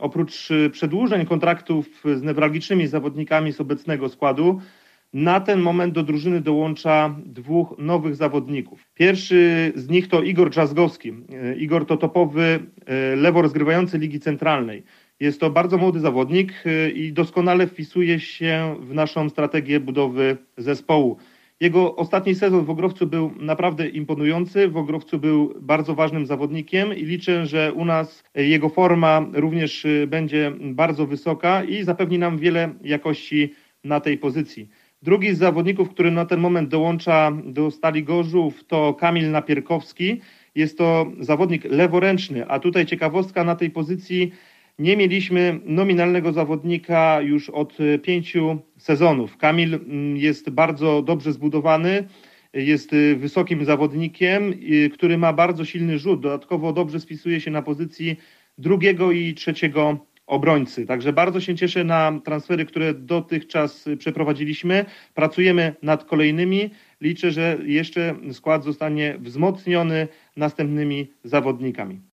oprócz y, przedłużeń kontraktów z newralgicznymi zawodnikami z obecnego składu, na ten moment do drużyny dołącza dwóch nowych zawodników. Pierwszy z nich to Igor Drzazgowski. Y, Igor to topowy y, lewo rozgrywający Ligi Centralnej. Jest to bardzo młody zawodnik i doskonale wpisuje się w naszą strategię budowy zespołu. Jego ostatni sezon w Ogrowcu był naprawdę imponujący. W Ogrowcu był bardzo ważnym zawodnikiem i liczę, że u nas jego forma również y, będzie bardzo wysoka i zapewni nam wiele jakości na tej pozycji. Drugi z zawodników, który na ten moment dołącza do Stali Gorzów to Kamil Napierkowski. Jest to zawodnik leworęczny, a tutaj ciekawostka na tej pozycji nie mieliśmy nominalnego zawodnika już od y, pięciu sezonów. Kamil mm, jest bardzo dobrze zbudowany, jest y, wysokim zawodnikiem, który ma bardzo silny rzut. Dodatkowo dobrze spisuje się na pozycji drugiego i trzeciego obrońcy. Także bardzo się cieszę na transfery, które dotychczas przeprowadziliśmy. Pracujemy nad kolejnymi. Liczę, że jeszcze skład zostanie wzmocniony następnymi zawodnikami.